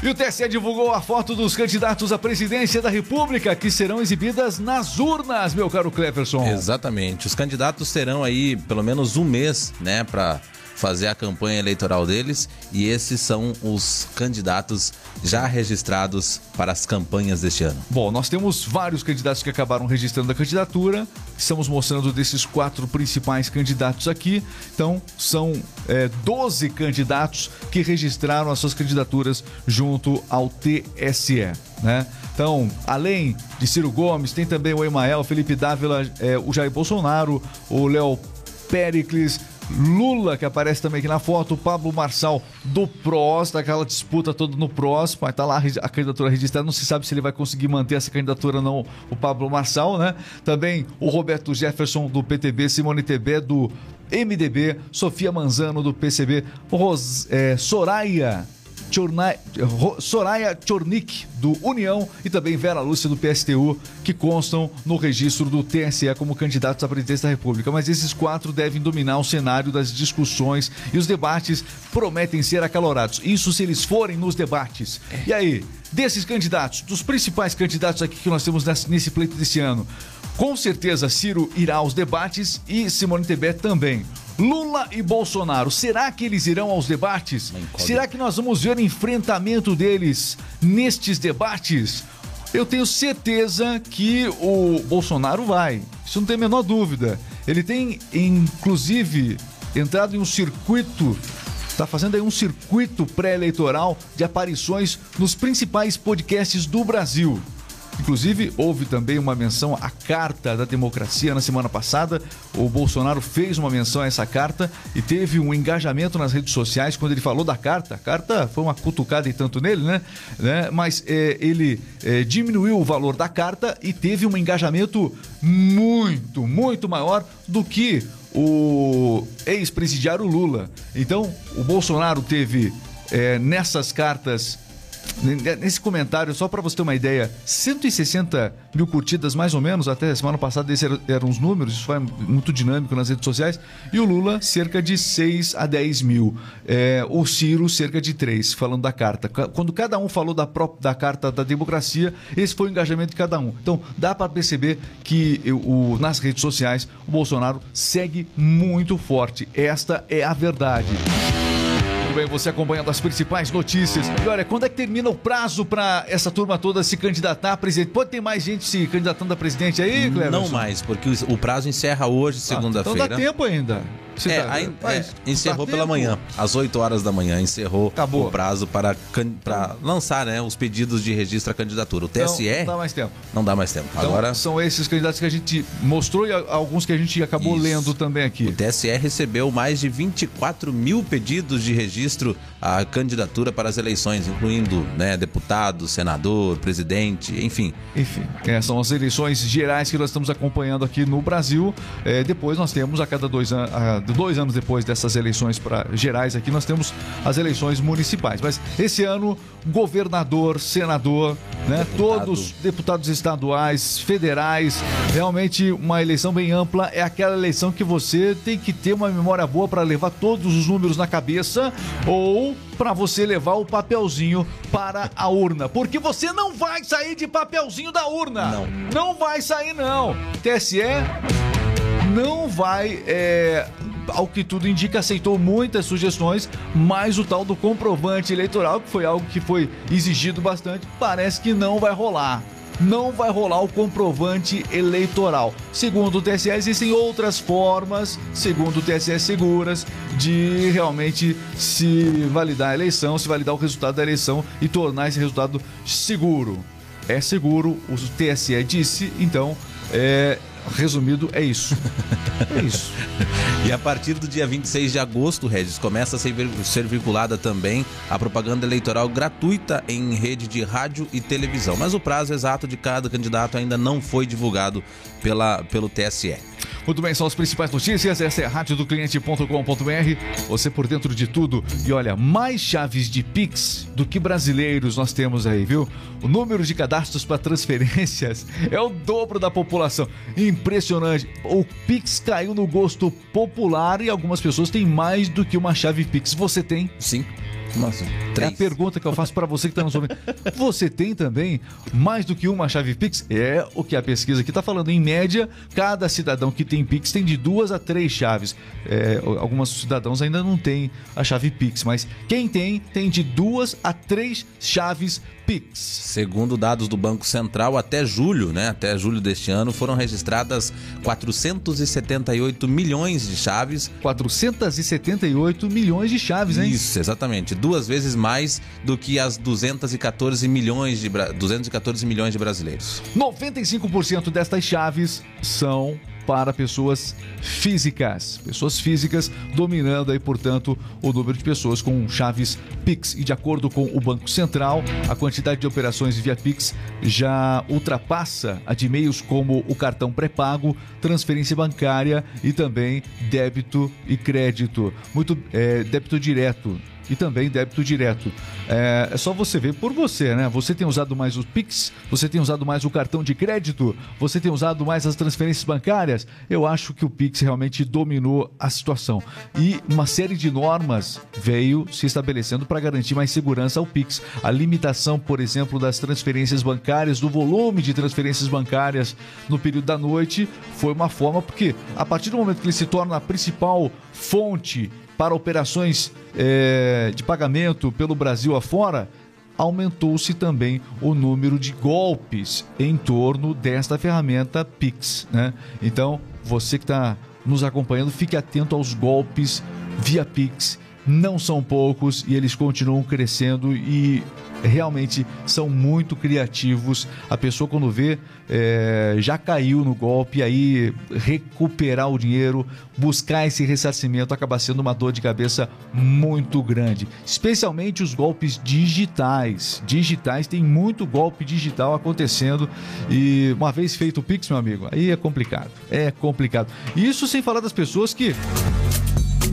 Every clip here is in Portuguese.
E o TSE divulgou a foto dos candidatos à presidência da República que serão exibidas nas urnas, meu caro Cleverson. Exatamente. Os candidatos terão aí pelo menos um mês, né, para fazer a campanha eleitoral deles e esses são os candidatos já registrados para as campanhas deste ano. Bom, nós temos vários candidatos que acabaram registrando a candidatura. Estamos mostrando desses quatro principais candidatos aqui. Então, são é, 12 candidatos que registraram as suas candidaturas junto ao TSE. Né? Então, além de Ciro Gomes, tem também o Emael, Felipe Dávila, é, o Jair Bolsonaro, o Léo Pericles, Lula, que aparece também aqui na foto, Pablo Marçal do PROS, daquela disputa toda no PROS, estar tá lá a candidatura registrada, não se sabe se ele vai conseguir manter essa candidatura ou não, o Pablo Marçal, né? Também o Roberto Jefferson do PTB, Simone Tebet do MDB, Sofia Manzano do PCB, Ros, é, Soraya Soraya Chornik, do União, e também Vera Lúcia, do PSTU, que constam no registro do TSE como candidatos à presidência da República. Mas esses quatro devem dominar o cenário das discussões e os debates prometem ser acalorados. Isso se eles forem nos debates. E aí, desses candidatos, dos principais candidatos aqui que nós temos nesse pleito desse ano, com certeza Ciro irá aos debates e Simone Tebet também. Lula e Bolsonaro, será que eles irão aos debates? Será que nós vamos ver enfrentamento deles nestes debates? Eu tenho certeza que o Bolsonaro vai. Isso não tem a menor dúvida. Ele tem, inclusive, entrado em um circuito está fazendo aí um circuito pré-eleitoral de aparições nos principais podcasts do Brasil. Inclusive, houve também uma menção à Carta da Democracia na semana passada. O Bolsonaro fez uma menção a essa carta e teve um engajamento nas redes sociais quando ele falou da carta. A carta foi uma cutucada e tanto nele, né? né? Mas é, ele é, diminuiu o valor da carta e teve um engajamento muito, muito maior do que o ex-presidiário Lula. Então, o Bolsonaro teve é, nessas cartas Nesse comentário, só para você ter uma ideia, 160 mil curtidas mais ou menos, até semana passada esses eram os números, isso foi muito dinâmico nas redes sociais, e o Lula cerca de 6 a 10 mil, é, o Ciro cerca de 3, falando da carta. Quando cada um falou da, própria, da carta da democracia, esse foi o engajamento de cada um. Então dá para perceber que o, nas redes sociais o Bolsonaro segue muito forte. Esta é a verdade bem, você acompanhando as principais notícias. E olha, quando é que termina o prazo para essa turma toda se candidatar a presidente? Pode ter mais gente se candidatando a presidente aí, Cleber? Não mais, porque o prazo encerra hoje, segunda-feira. Ah, então dá tempo ainda. É, aí, é, encerrou pela tempo. manhã, às 8 horas da manhã, encerrou Acabou. o prazo para, para lançar né, os pedidos de registro à candidatura. O TSE. Não, não dá mais tempo. Não dá mais tempo. Então, Agora. São esses candidatos que a gente mostrou e alguns que a gente acabou Isso. lendo também aqui. O TSE recebeu mais de 24 mil pedidos de registro à candidatura para as eleições, incluindo né, deputado, senador, presidente, enfim. Enfim, é, são as eleições gerais que nós estamos acompanhando aqui no Brasil. É, depois nós temos a cada dois anos dois anos depois dessas eleições para gerais aqui, nós temos as eleições municipais. Mas esse ano, governador, senador, né, Deputado. todos deputados estaduais, federais, realmente uma eleição bem ampla. É aquela eleição que você tem que ter uma memória boa para levar todos os números na cabeça ou para você levar o papelzinho para a urna. Porque você não vai sair de papelzinho da urna. Não. Não vai sair, não. TSE não vai é, ao que tudo indica, aceitou muitas sugestões, mas o tal do comprovante eleitoral, que foi algo que foi exigido bastante, parece que não vai rolar não vai rolar o comprovante eleitoral. Segundo o TSE, existem outras formas, segundo o TSE, seguras, de realmente se validar a eleição, se validar o resultado da eleição e tornar esse resultado seguro. É seguro, o TSE disse, então é, resumido, é isso. É isso. e a partir do dia 26 de agosto, Regis, começa a ser, ser vinculada também a propaganda eleitoral gratuita em rede de rádio e televisão. Mas o prazo exato de cada candidato ainda não foi divulgado pela, pelo TSE. Muito bem, são as principais notícias. Essa é a rádio do cliente.com.br. Você por dentro de tudo. E olha, mais chaves de Pix do que brasileiros nós temos aí, viu? O número de cadastros para transferências é o dobro da população. Impressionante. O Pix caiu no gosto popular e algumas pessoas têm mais do que uma chave Pix. Você tem? Sim. Nossa, É a pergunta que eu faço para você que está nos ouvindo. Você tem também mais do que uma chave Pix? É o que a pesquisa aqui está falando. Em média, cada cidadão que tem Pix tem de duas a três chaves. É, alguns cidadãos ainda não têm a chave Pix, mas quem tem, tem de duas a três chaves Pix. Segundo dados do Banco Central, até julho, né, até julho deste ano, foram registradas 478 milhões de chaves. 478 milhões de chaves, hein? Isso, exatamente. Duas vezes mais do que as 214 milhões de, 214 milhões de brasileiros. 95% destas chaves são para pessoas físicas. Pessoas físicas dominando aí, portanto, o número de pessoas com chaves Pix. E de acordo com o Banco Central, a quantidade de operações via Pix já ultrapassa a de meios como o cartão pré-pago, transferência bancária e também débito e crédito. Muito é, débito direto e também débito direto. É, é, só você ver por você, né? Você tem usado mais o Pix, você tem usado mais o cartão de crédito, você tem usado mais as transferências bancárias. Eu acho que o Pix realmente dominou a situação. E uma série de normas veio se estabelecendo para garantir mais segurança ao Pix. A limitação, por exemplo, das transferências bancárias, do volume de transferências bancárias no período da noite, foi uma forma, porque a partir do momento que ele se torna a principal fonte para operações é, de pagamento pelo Brasil afora, aumentou-se também o número de golpes em torno desta ferramenta Pix. Né? Então, você que está nos acompanhando, fique atento aos golpes via Pix. Não são poucos e eles continuam crescendo e realmente são muito criativos. A pessoa, quando vê, é, já caiu no golpe, aí recuperar o dinheiro, buscar esse ressarcimento acaba sendo uma dor de cabeça muito grande. Especialmente os golpes digitais. Digitais, tem muito golpe digital acontecendo e uma vez feito o Pix, meu amigo, aí é complicado. É complicado. Isso sem falar das pessoas que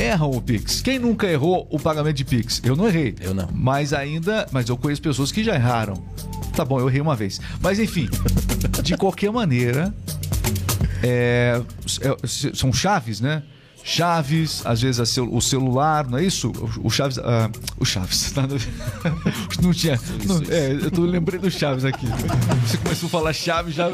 erram o Pix. Quem nunca errou o pagamento de Pix? Eu não errei. Eu não. Mas ainda. Mas eu conheço pessoas que já erraram. Tá bom, eu errei uma vez. Mas enfim, de qualquer maneira, é, é, são chaves, né? Chaves, às vezes cel o celular, não é isso? O, Chaves. Uh, o Chaves. não tinha. Não, é, eu tô lembrando do Chaves aqui. Você começou a falar Chaves, já.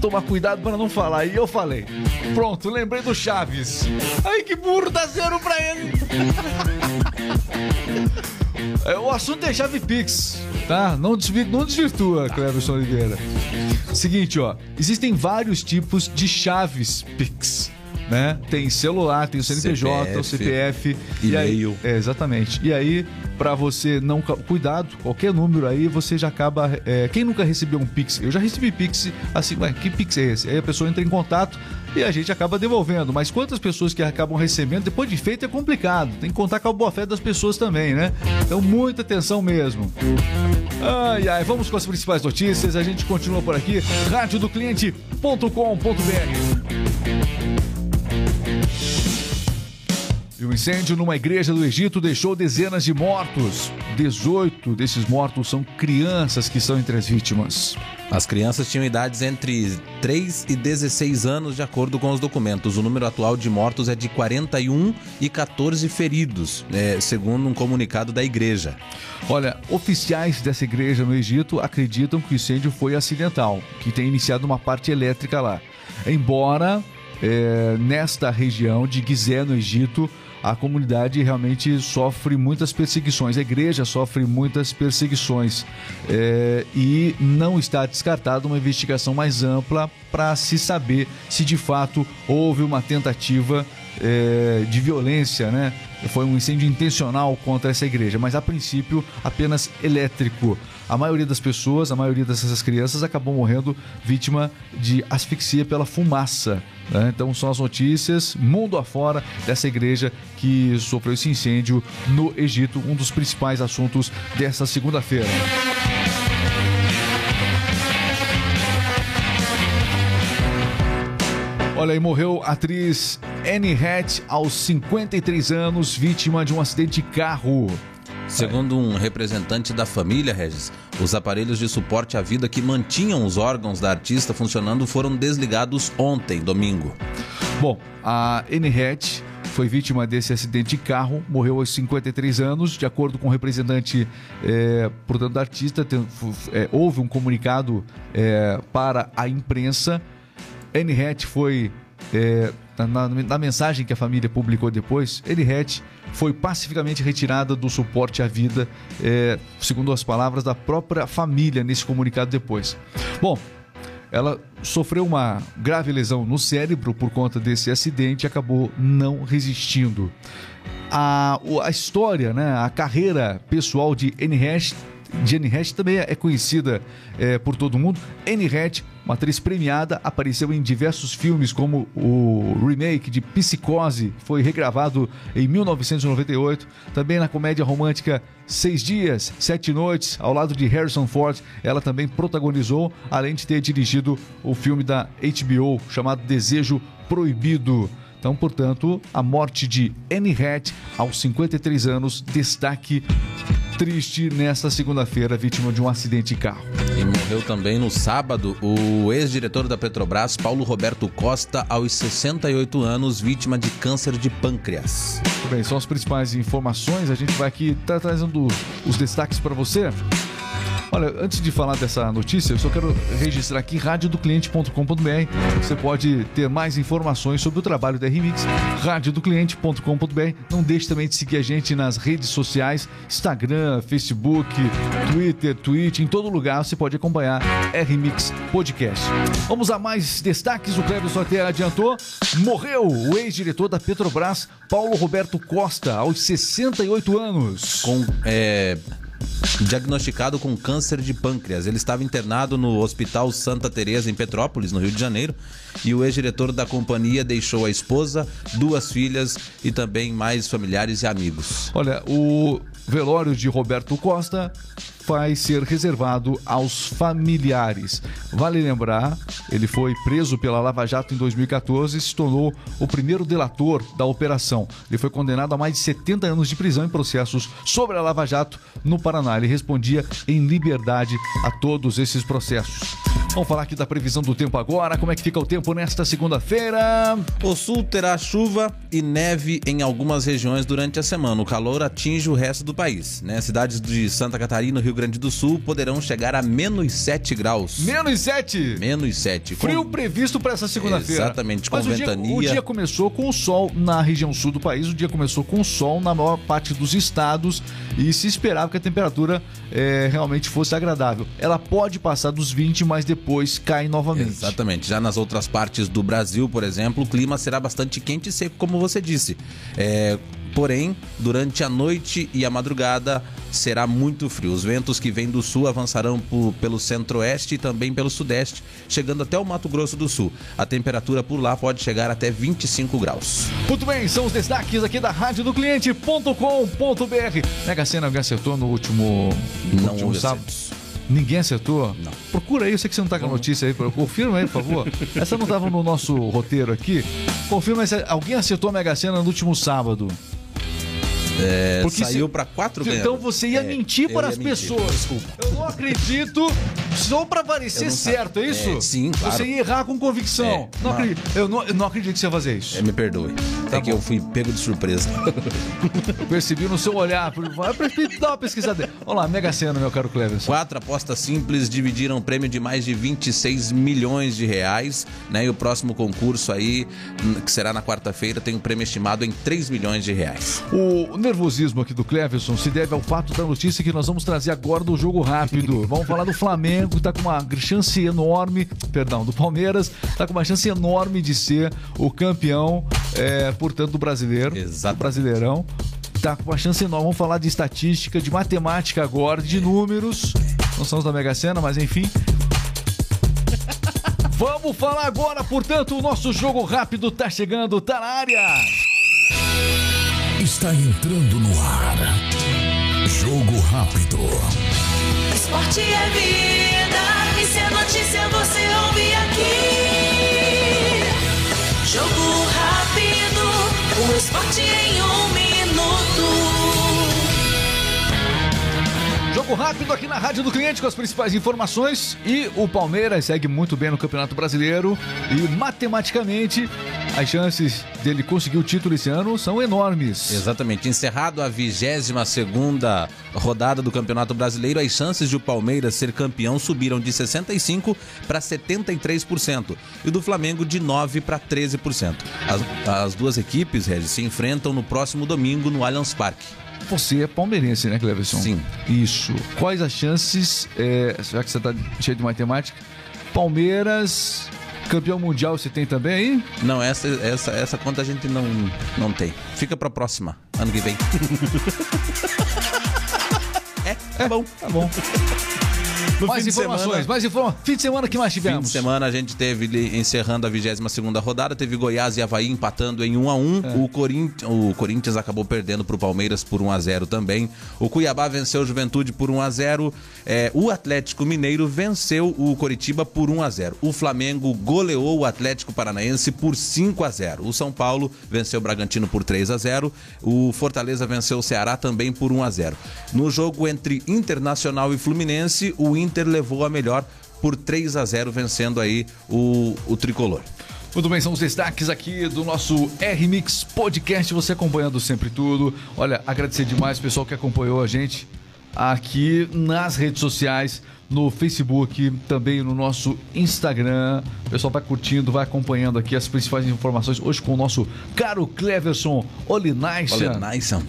Tomar cuidado para não falar. E eu falei. Pronto, lembrei do Chaves. Ai, que burro, dá zero pra ele. É, o assunto é chave Pix, tá? Não, desvi não desvirtua, Cleverson Oliveira. Seguinte, ó. Existem vários tipos de chaves Pix né? Tem celular, tem o CNPJ, CPF, o CPF, e-mail. É, exatamente. E aí, para você não cuidado, qualquer número aí você já acaba. É, quem nunca recebeu um Pix? Eu já recebi Pix assim, ué, que Pix é esse? Aí a pessoa entra em contato e a gente acaba devolvendo. Mas quantas pessoas que acabam recebendo depois de feito é complicado. Tem que contar com a boa fé das pessoas também, né? Então muita atenção mesmo. Ai, ai, vamos com as principais notícias. A gente continua por aqui. radiodocliente.com.br e um incêndio numa igreja do Egito deixou dezenas de mortos. 18 desses mortos são crianças que são entre as vítimas. As crianças tinham idades entre 3 e 16 anos, de acordo com os documentos. O número atual de mortos é de 41 e 14 feridos, é, segundo um comunicado da igreja. Olha, oficiais dessa igreja no Egito acreditam que o incêndio foi acidental, que tem iniciado uma parte elétrica lá. Embora é, nesta região de Gizé, no Egito, a comunidade realmente sofre muitas perseguições, a igreja sofre muitas perseguições é, e não está descartada uma investigação mais ampla para se saber se de fato houve uma tentativa é, de violência, né? Foi um incêndio intencional contra essa igreja, mas a princípio apenas elétrico. A maioria das pessoas, a maioria dessas crianças acabou morrendo vítima de asfixia pela fumaça. Né? Então são as notícias mundo afora dessa igreja que sofreu esse incêndio no Egito, um dos principais assuntos dessa segunda-feira. Olha aí, morreu a atriz Annie Hatch aos 53 anos, vítima de um acidente de carro. Segundo um representante da família, Regis, os aparelhos de suporte à vida que mantinham os órgãos da artista funcionando foram desligados ontem, domingo. Bom, a Annie Hatch foi vítima desse acidente de carro, morreu aos 53 anos, de acordo com o representante, é, portanto, da artista, tem, é, houve um comunicado é, para a imprensa. Anne foi é, na, na, mensagem que a família publicou depois, Henriette foi pacificamente retirada do suporte à vida, é, segundo as palavras da própria família nesse comunicado depois. Bom, ela sofreu uma grave lesão no cérebro por conta desse acidente e acabou não resistindo. A, a história, né, a carreira pessoal de Anne Jenny Hatch também é conhecida é, por todo mundo. Anne Hatch, uma atriz premiada, apareceu em diversos filmes, como o remake de Psicose, foi regravado em 1998. Também na comédia romântica Seis Dias, Sete Noites, ao lado de Harrison Ford, ela também protagonizou, além de ter dirigido o filme da HBO chamado Desejo Proibido. Então, portanto, a morte de Anne Hatch aos 53 anos, destaque triste nesta segunda-feira, vítima de um acidente de carro. E morreu também no sábado o ex-diretor da Petrobras, Paulo Roberto Costa, aos 68 anos, vítima de câncer de pâncreas. Muito bem, são as principais informações. A gente vai aqui tá trazendo os destaques para você. Olha, antes de falar dessa notícia, eu só quero registrar aqui radiodocliente.com.br. Você pode ter mais informações sobre o trabalho da RMix, radiodocliente.com.br. Não deixe também de seguir a gente nas redes sociais, Instagram, Facebook, Twitter, Twitch, em todo lugar você pode acompanhar RMix Podcast. Vamos a mais destaques, o Cleber até adiantou. Morreu o ex-diretor da Petrobras, Paulo Roberto Costa, aos 68 anos. Com é, diagnosticado com câncer de pâncreas. Ele estava internado no Hospital Santa Teresa em Petrópolis, no Rio de Janeiro, e o ex-diretor da companhia deixou a esposa, duas filhas e também mais familiares e amigos. Olha, o velório de Roberto Costa vai ser reservado aos familiares. Vale lembrar, ele foi preso pela Lava Jato em 2014 e se tornou o primeiro delator da operação. Ele foi condenado a mais de 70 anos de prisão em processos sobre a Lava Jato no Paraná. Ele respondia em liberdade a todos esses processos. Vamos falar aqui da previsão do tempo agora. Como é que fica o tempo nesta segunda-feira? O sul terá chuva e neve em algumas regiões durante a semana. O calor atinge o resto do país. Né? Cidades de Santa Catarina e Rio Grande do Sul poderão chegar a menos 7 graus. Menos 7? Menos 7. Frio com... previsto para essa segunda-feira. Exatamente, com Mas ventania. O dia, o dia começou com o sol na região sul do país, o dia começou com o sol na maior parte dos estados e se esperava que a temperatura é, realmente fosse agradável. Ela pode passar dos 20, mas depois depois cai novamente. Exatamente. Já nas outras partes do Brasil, por exemplo, o clima será bastante quente e seco, como você disse. É, Porém, durante a noite e a madrugada será muito frio. Os ventos que vêm do sul avançarão por, pelo centro-oeste e também pelo sudeste, chegando até o Mato Grosso do Sul. A temperatura por lá pode chegar até 25 graus. Muito bem, são os destaques aqui da rádio do cliente.com.br. Mega Sena acertou no último, no Não último sábado. Acertos. Ninguém acertou? Não. Procura aí, eu sei que você não tá com a notícia aí, confirma aí, por favor. Essa não tava no nosso roteiro aqui. Confirma se alguém acertou a Mega Sena no último sábado. É, Porque saiu se... para quatro Então você ia é, mentir para as mentir. pessoas. Desculpa. Eu não acredito só para parecer certo, é isso? É, sim, claro. Você ia errar com convicção. É, não mas... acredito. Eu, não, eu não acredito que você ia fazer isso. É, me perdoe. Tá é bom. que eu fui pego de surpresa. eu percebi no seu olhar. Eu prefiro dar uma pesquisada. Olha lá, Mega Sena, meu caro Cleverson. Quatro apostas simples dividiram um prêmio de mais de 26 milhões de reais. Né? E o próximo concurso aí, que será na quarta-feira, tem um prêmio estimado em 3 milhões de reais. O nervosismo aqui do Cleverson se deve ao fato da notícia que nós vamos trazer agora do jogo rápido. Vamos falar do Flamengo, que está com uma chance enorme, perdão, do Palmeiras, está com uma chance enorme de ser o campeão, é, portanto, do brasileiro. Exato. Do brasileirão. Tá com uma chance enorme. Vamos falar de estatística, de matemática agora, de números. Não somos da Mega Sena, mas enfim. Vamos falar agora, portanto, o nosso jogo rápido tá chegando, tá na área está entrando no ar. Jogo rápido. Esporte é vida. E se é notícia, você ouve aqui. Jogo rápido. O esporte em um minuto. Jogo rápido aqui na Rádio do Cliente com as principais informações. E o Palmeiras segue muito bem no Campeonato Brasileiro. E matematicamente as chances dele conseguir o título esse ano são enormes. Exatamente. Encerrado a 22 segunda rodada do Campeonato Brasileiro, as chances de o Palmeiras ser campeão subiram de 65 para 73% e do Flamengo de 9 para 13%. As, as duas equipes, Regis, se enfrentam no próximo domingo no Allianz Parque. Você é palmeirense, né, Cleverson? Sim. Isso. Quais as chances, é, já que você tá cheio de matemática, Palmeiras, campeão mundial você tem também aí? Não, essa, essa, essa conta a gente não, não tem. Fica pra próxima, ano que vem. é, tá bom. Tá bom. No mais fim informações, semana- mais informações. Fim de semana que mais Fim tivemos? de semana a gente teve encerrando a 22 rodada, teve Goiás e Havaí empatando em 1 a 1 É. o, Corinthians, o Corinthians acabou perdendo para o Palmeiras por 1 a 0 também. O Cuiabá venceu o Juventude por 1 a 0 É, o Atlético Mineiro venceu o Coritiba por 1 a 0 O Flamengo goleou o Atlético Paranaense por 5 a 0 O São Paulo venceu o Bragantino por 3 a 0 O Fortaleza venceu o Ceará também por 1 a 0 No jogo entre Internacional e Fluminense, o Inter levou a melhor por 3 a 0 vencendo aí o, o tricolor. Muito bem, são os destaques aqui do nosso R-Mix Podcast, você acompanhando sempre tudo. Olha, agradecer demais o pessoal que acompanhou a gente aqui nas redes sociais, no Facebook, também no nosso Instagram. O pessoal vai curtindo, vai acompanhando aqui as principais informações. Hoje com o nosso caro Cleverson. Olinaisha.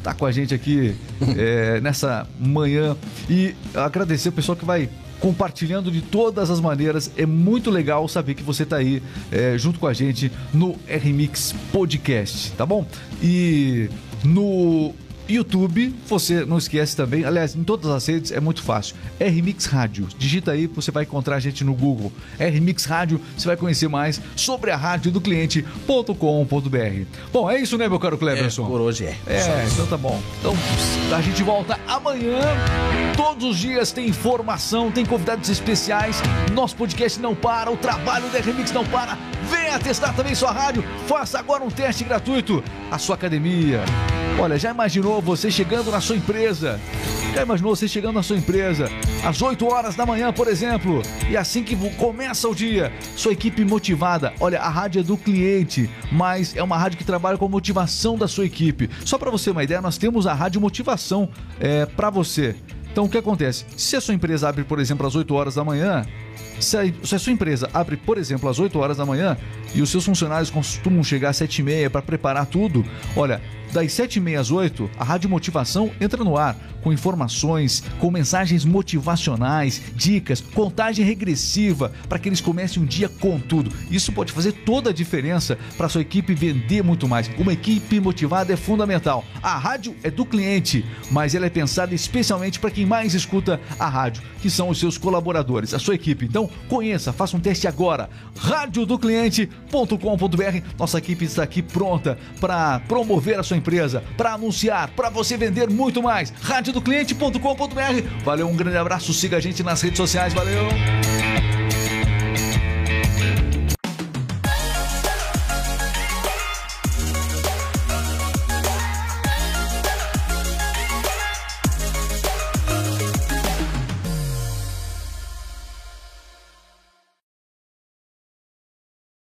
Tá com a gente aqui é, nessa manhã. E agradecer o pessoal que vai compartilhando de todas as maneiras. É muito legal saber que você tá aí é, junto com a gente no RMix Podcast, tá bom? E no YouTube, você não esquece também, aliás, em todas as redes é muito fácil. RMix Rádio. Digita aí, você vai encontrar a gente no Google. RMix Rádio, você vai conhecer mais sobre a rádio do cliente.com.br. Bom, é isso, né, meu caro É, Cleverson? por hoje é. É, então tá bom. Então a gente volta amanhã. Todos os dias tem informação, tem convidados especiais. Nosso podcast não para, o trabalho da Remix não para. Venha testar também sua rádio. Faça agora um teste gratuito. A sua academia. Olha, já imaginou você chegando na sua empresa? Já imaginou você chegando na sua empresa às 8 horas da manhã, por exemplo? E assim que começa o dia, sua equipe motivada. Olha, a rádio é do cliente, mas é uma rádio que trabalha com a motivação da sua equipe. Só para você uma ideia, nós temos a rádio motivação é, para você. Então o que acontece? Se a sua empresa abre, por exemplo, às 8 horas da manhã, se a, se a sua empresa abre, por exemplo, às 8 horas da manhã e os seus funcionários costumam chegar às 7 e meia para preparar tudo, olha, das 7 e meia às 8, a Rádio Motivação entra no ar com informações, com mensagens motivacionais, dicas, contagem regressiva para que eles comecem um dia com tudo. Isso pode fazer toda a diferença para sua equipe vender muito mais. Uma equipe motivada é fundamental. A rádio é do cliente, mas ela é pensada especialmente para quem mais escuta a rádio, que são os seus colaboradores, a sua equipe. Então, conheça, faça um teste agora. radiodocliente.com.br. Nossa equipe está aqui pronta para promover a sua empresa, para anunciar, para você vender muito mais. radiodocliente.com.br. Valeu, um grande abraço, siga a gente nas redes sociais, valeu.